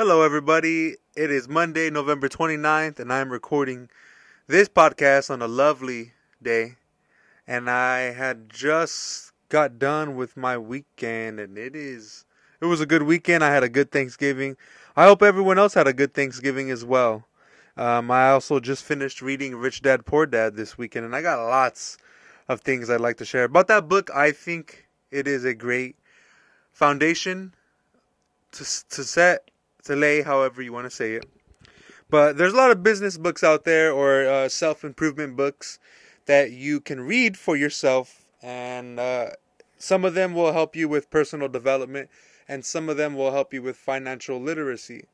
Hello, everybody. It is Monday, November 29th, and I'm recording this podcast on a lovely day. And I had just got done with my weekend, and it is. It was a good weekend. I had a good Thanksgiving. I hope everyone else had a good Thanksgiving as well. Um, I also just finished reading Rich Dad Poor Dad this weekend, and I got lots of things I'd like to share about that book. I think it is a great foundation to to set to lay, however you want to say it. But there's a lot of business books out there or uh, self improvement books that you can read for yourself, and uh, some of them will help you with personal development, and some of them will help you with financial literacy.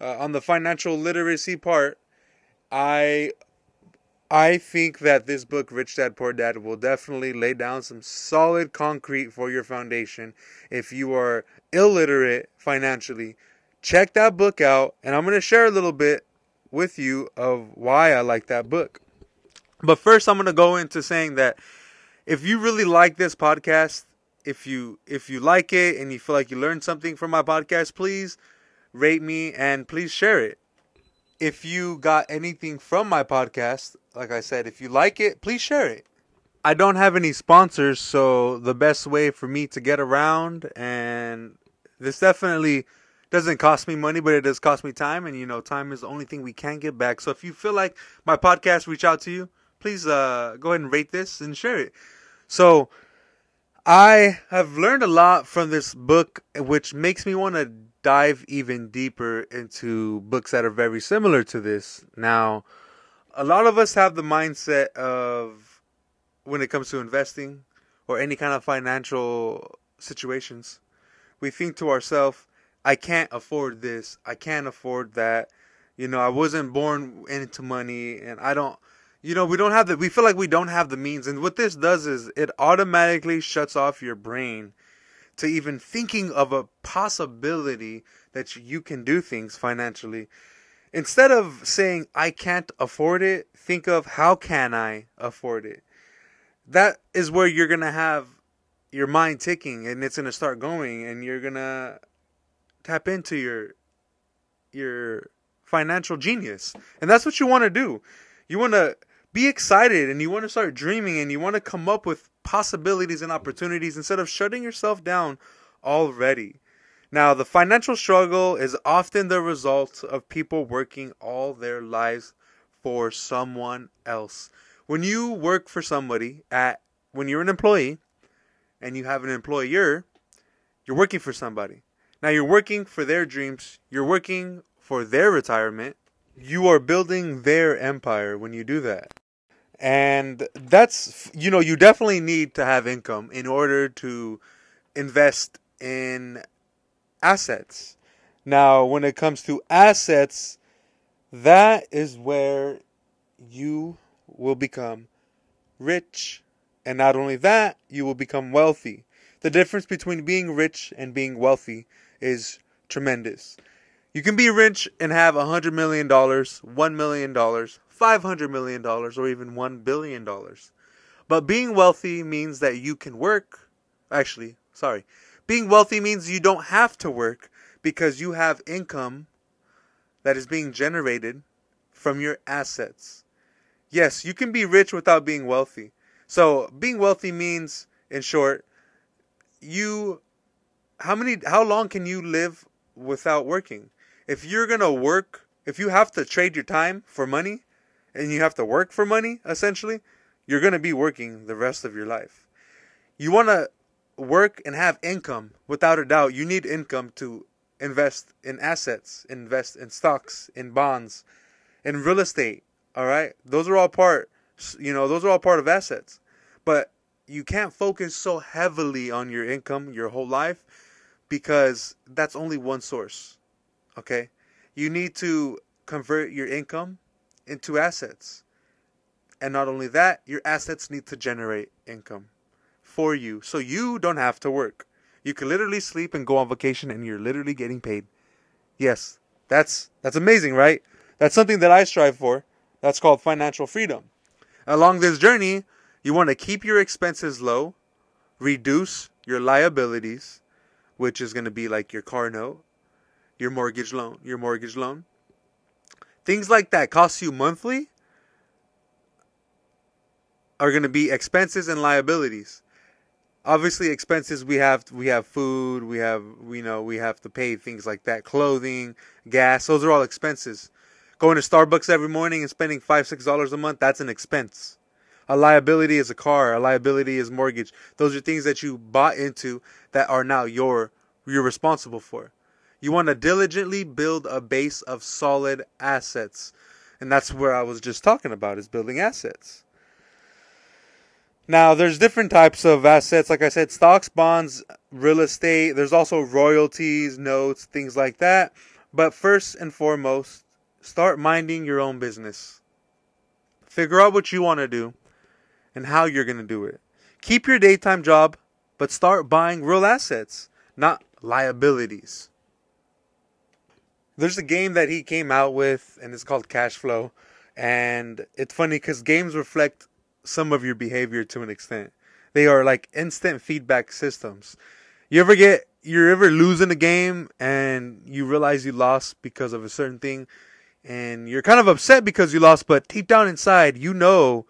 Uh, on the financial literacy part, I I think that this book, Rich Dad Poor Dad, will definitely lay down some solid concrete for your foundation. If you are illiterate financially, check that book out, and I'm going to share a little bit with you of why I like that book. But first, I'm going to go into saying that if you really like this podcast, if you if you like it and you feel like you learned something from my podcast, please rate me and please share it if you got anything from my podcast, like I said, if you like it, please share it. I don't have any sponsors, so the best way for me to get around, and this definitely doesn't cost me money, but it does cost me time, and you know, time is the only thing we can get back. So if you feel like my podcast reach out to you, please uh, go ahead and rate this and share it. So I have learned a lot from this book, which makes me want to dive even deeper into books that are very similar to this. Now, a lot of us have the mindset of when it comes to investing or any kind of financial situations, we think to ourselves, I can't afford this, I can't afford that. You know, I wasn't born into money and I don't you know, we don't have the we feel like we don't have the means and what this does is it automatically shuts off your brain to even thinking of a possibility that you can do things financially. Instead of saying, I can't afford it, think of, how can I afford it? That is where you're going to have your mind ticking and it's going to start going and you're going to tap into your your financial genius. And that's what you want to do. You want to be excited and you want to start dreaming and you want to come up with possibilities and opportunities instead of shutting yourself down already. Now, the financial struggle is often the result of people working all their lives for someone else. When you work for somebody at when you're an employee and you have an employer, you're working for somebody. Now you're working for their dreams, you're working for their retirement. You are building their empire when you do that. And that's you know you definitely need to have income in order to invest in assets. Now when it comes to assets that is where you will become rich. And not only that you will become wealthy. The difference between being rich and being wealthy is tremendous you can be rich and have a hundred million dollars one million dollars $500 million or even $1 billion. But being wealthy means that you can work. Actually, sorry. Being wealthy means you don't have to work because you have income that is being generated from your assets. Yes, you can be rich without being wealthy. So, being wealthy means in short, you how many how long can you live without working? If you're to work, if you have to trade your time for money, and you have to work for money, essentially, you're to be working the rest of your life. You want to work and have income, without a doubt. You need income to invest in assets, invest in stocks, in bonds, in real estate. All right? Those are all part, you know, those are all part of assets. But you can't focus so heavily on your income your whole life because that's only one source. Okay? You need to convert your income into assets. And not only that, your assets need to generate income for you. So you don't have to work. You can literally sleep and go on vacation and you're literally getting paid. Yes, that's that's amazing, right? That's something that I strive for. That's called financial freedom. Along this journey, you want to keep your expenses low, reduce your liabilities, which is going to be like your car note, your mortgage loan, your mortgage loan. Things like that cost you monthly are going to be expenses and liabilities. Obviously, expenses we have we have food, we have we know we have to pay things like that, clothing, gas. Those are all expenses. Going to Starbucks every morning and spending five six dollars a month that's an expense. A liability is a car. A liability is mortgage. Those are things that you bought into that are now your you're responsible for. You want to diligently build a base of solid assets. And that's where I was just talking about is building assets. Now, there's different types of assets. Like I said, stocks, bonds, real estate. There's also royalties, notes, things like that. But first and foremost, start minding your own business. Figure out what you want to do and how you're going to do it. Keep your daytime job, but start buying real assets, not liabilities. There's a game that he came out with, and it's called Cash Flow. And it's funny because games reflect some of your behavior to an extent. They are like instant feedback systems. You ever get you're ever losing a game and you realize you lost because of a certain thing and you're kind of upset because you lost, but deep down inside you know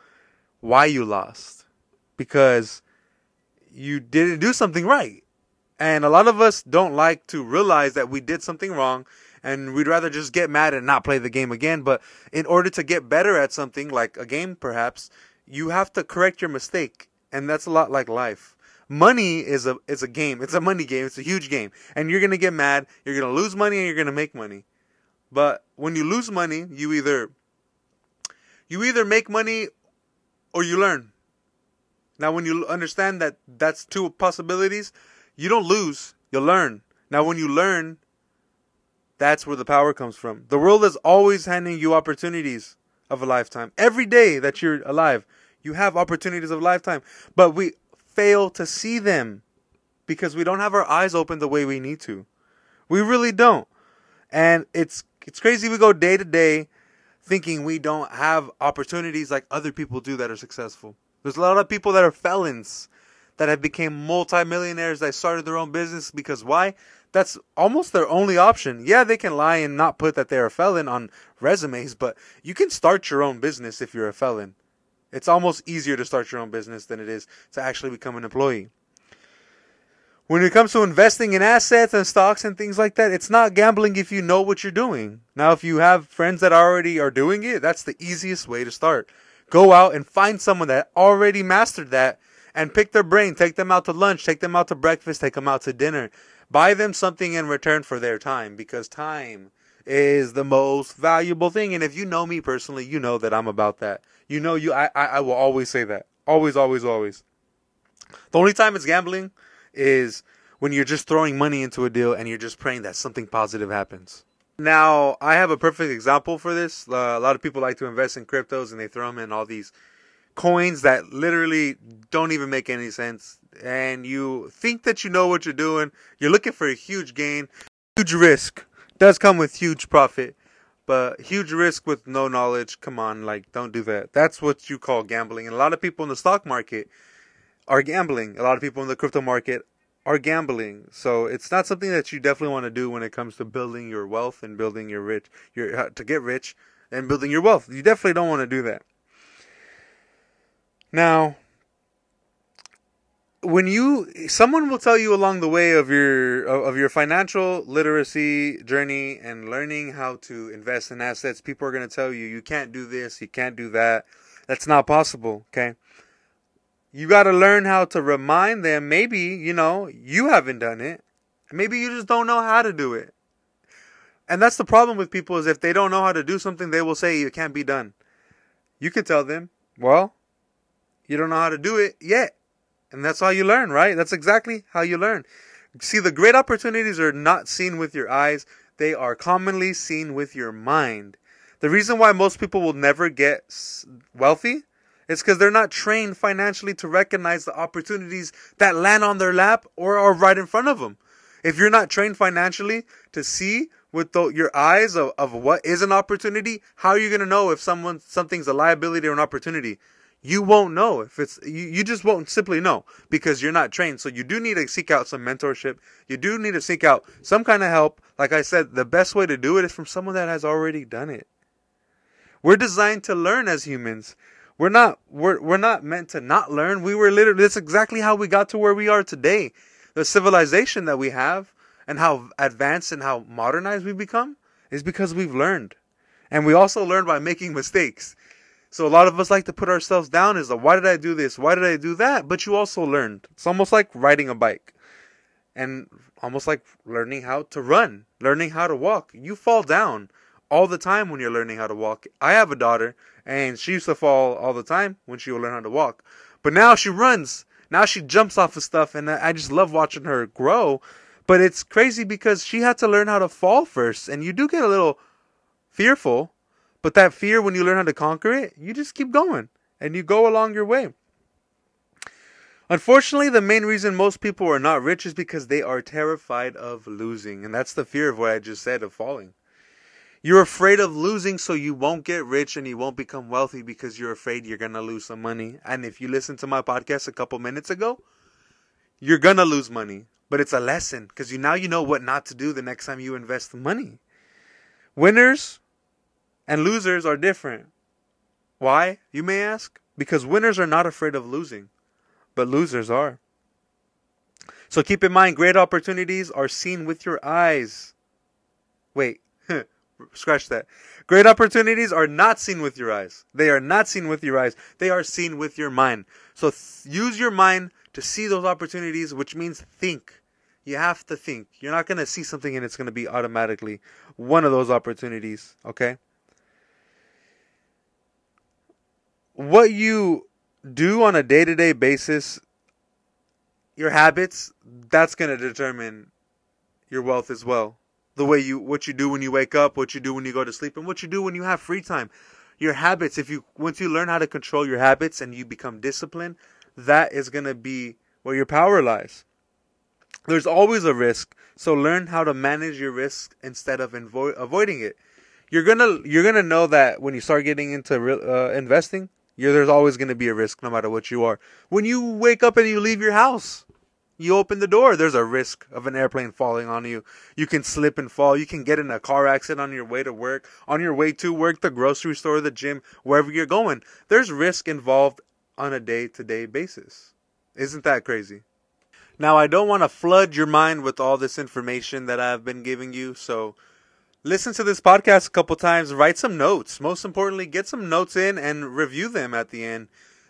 why you lost. Because you didn't do something right. And a lot of us don't like to realize that we did something wrong and we'd rather just get mad and not play the game again. But in order to get better at something, like a game perhaps, you have to correct your mistake, and that's a lot like life. Money is a is a game. It's a money game. It's a huge game, and you're gonna get mad. You're gonna lose money, and you're gonna make money. But when you lose money, you either you either make money or you learn. Now, when you understand that that's two possibilities, you don't lose. You learn. Now, when you learn, that's where the power comes from. The world is always handing you opportunities of a lifetime. Every day that you're alive, you have opportunities of a lifetime, but we fail to see them because we don't have our eyes open the way we need to. We really don't. And it's it's crazy we go day to day thinking we don't have opportunities like other people do that are successful. There's a lot of people that are felons that have become multimillionaires that started their own business because why? That's almost their only option. Yeah, they can lie and not put that they're a felon on resumes, but you can start your own business if you're a felon. It's almost easier to start your own business than it is to actually become an employee. When it comes to investing in assets and stocks and things like that, it's not gambling if you know what you're doing. Now, if you have friends that already are doing it, that's the easiest way to start. Go out and find someone that already mastered that and pick their brain. Take them out to lunch, take them out to breakfast, take them out to dinner. Buy them something in return for their time because time is the most valuable thing. And if you know me personally, you know that I'm about that. You know, you I, I, I will always say that. Always, always, always. The only time it's gambling is when you're just throwing money into a deal and you're just praying that something positive happens. Now, I have a perfect example for this. Uh, a lot of people like to invest in cryptos and they throw them in all these coins that literally don't even make any sense and you think that you know what you're doing, you're looking for a huge gain, huge risk. Does come with huge profit, but huge risk with no knowledge. Come on, like don't do that. That's what you call gambling. And a lot of people in the stock market are gambling. A lot of people in the crypto market are gambling. So it's not something that you definitely want to do when it comes to building your wealth and building your rich your uh, to get rich and building your wealth. You definitely don't want to do that. Now, when you someone will tell you along the way of your of your financial literacy journey and learning how to invest in assets people are going to tell you you can't do this you can't do that that's not possible okay you got to learn how to remind them maybe you know you haven't done it maybe you just don't know how to do it and that's the problem with people is if they don't know how to do something they will say it can't be done you can tell them well you don't know how to do it yet and that's how you learn, right? That's exactly how you learn. See, the great opportunities are not seen with your eyes, they are commonly seen with your mind. The reason why most people will never get wealthy is because they're not trained financially to recognize the opportunities that land on their lap or are right in front of them. If you're not trained financially to see with the, your eyes of, of what is an opportunity, how are you going to know if someone something's a liability or an opportunity? you won't know if it's you, you just won't simply know because you're not trained. So you do need to seek out some mentorship. You do need to seek out some kind of help. Like i said the best way to do it is from someone that has already done it. We're designed to learn as humans we're not we're, we're not meant to not learn we were literally that's exactly how we got to where we are today the civilization that we have and how advanced and how modernized we've become is because we've learned and we also learn by making mistakes so a lot of us like to put ourselves down as why did I do this? Why did I do that? But you also learned. It's almost like riding a bike. And almost like learning how to run, learning how to walk. You fall down all the time when you're learning how to walk. I have a daughter and she used to fall all the time when she would learn how to walk. But now she runs. Now she jumps off of stuff and I just love watching her grow. But it's crazy because she had to learn how to fall first and you do get a little fearful but that fear, when you learn how to conquer it, you just keep going and you go along your way. Unfortunately, the main reason most people are not rich is because they are terrified of losing. And that's the fear of what I just said of falling. You're afraid of losing, so you won't get rich and you won't become wealthy because you're afraid you're going to lose some money. And if you listen to my podcast a couple minutes ago, you're going to lose money. But it's a lesson because you now you know what not to do the next time you invest money. Winners and losers are different. Why, you may ask? Because winners are not afraid of losing, but losers are. So keep in mind, great opportunities are seen with your eyes. Wait, scratch that. Great opportunities are not seen with your eyes. They are not seen with your eyes. They are seen with your mind. So th- use your mind to see those opportunities, which means think. You have to think. You're not going to see something and it's going to be automatically one of those opportunities, okay? what you do on a day to day basis, your habits, that's going to determine your wealth as well. The way you, what you do when you wake up, what you do when you go to sleep, and what you do when you have free time. Your habits, if you, once you learn how to control your habits and you become disciplined, that is going to be where your power lies. There's always a risk, so learn how to manage your risk instead of invo- avoiding it. You're gonna you're gonna know that when you start getting into uh, investing, you're, there's always going to be a risk no matter what you are. When you wake up and you leave your house, you open the door, there's a risk of an airplane falling on you. You can slip and fall. You can get in a car accident on your way to work, on your way to work, the grocery store, the gym, wherever you're going. There's risk involved on a day to day basis. Isn't that crazy? Now, I don't want to flood your mind with all this information that I've been giving you, so listen to this podcast a couple times, write some notes. Most importantly, get some notes in and review them at the end.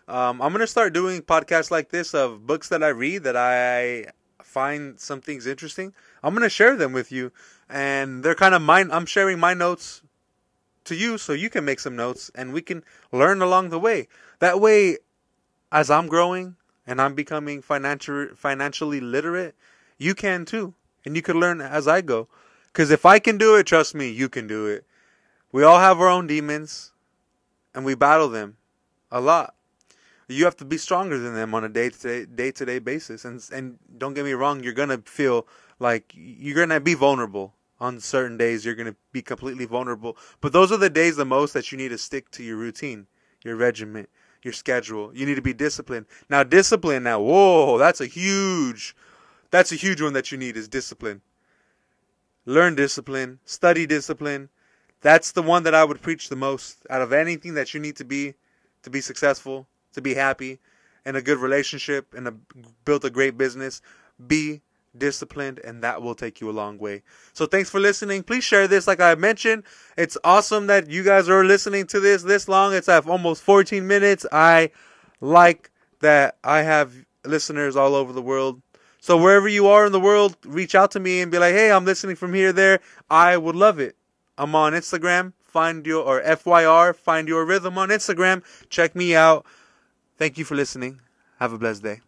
Um, I'm gonna start doing podcasts like this of books that I read that I find some things interesting. I'm gonna share them with you, and they're kind of mine. I'm sharing my notes to you so you can make some notes and we can learn along the way. That way, as I'm growing and I'm becoming financial financially literate, you can too, and you can learn as I go. Because if I can do it, trust me, you can do it. We all have our own demons, and we battle them a lot. You have to be stronger than them on a day to day to day basis. And and don't get me wrong, you're gonna feel like you're gonna be vulnerable on certain days. You're gonna be completely vulnerable. But those are the days the most that you need to stick to your routine, your regiment, your schedule. You need to be disciplined. Now, discipline. Now, whoa, that's a huge, that's a huge one that you need is discipline learn discipline, study discipline. That's the one that I would preach the most out of anything that you need to be to be successful, to be happy, in a good relationship, and a, build a great business. Be disciplined, and that will take you a long way. So thanks for listening. Please share this. Like I mentioned, it's awesome that you guys are listening to this this long. It's at almost 14 minutes. I like that I have listeners all over the world. So wherever you are in the world, reach out to me and be like, "Hey, I'm listening from here there." I would love it. I'm on Instagram. Find your or FYR. Find your rhythm on Instagram. Check me out. Thank you for listening. Have a blessed day.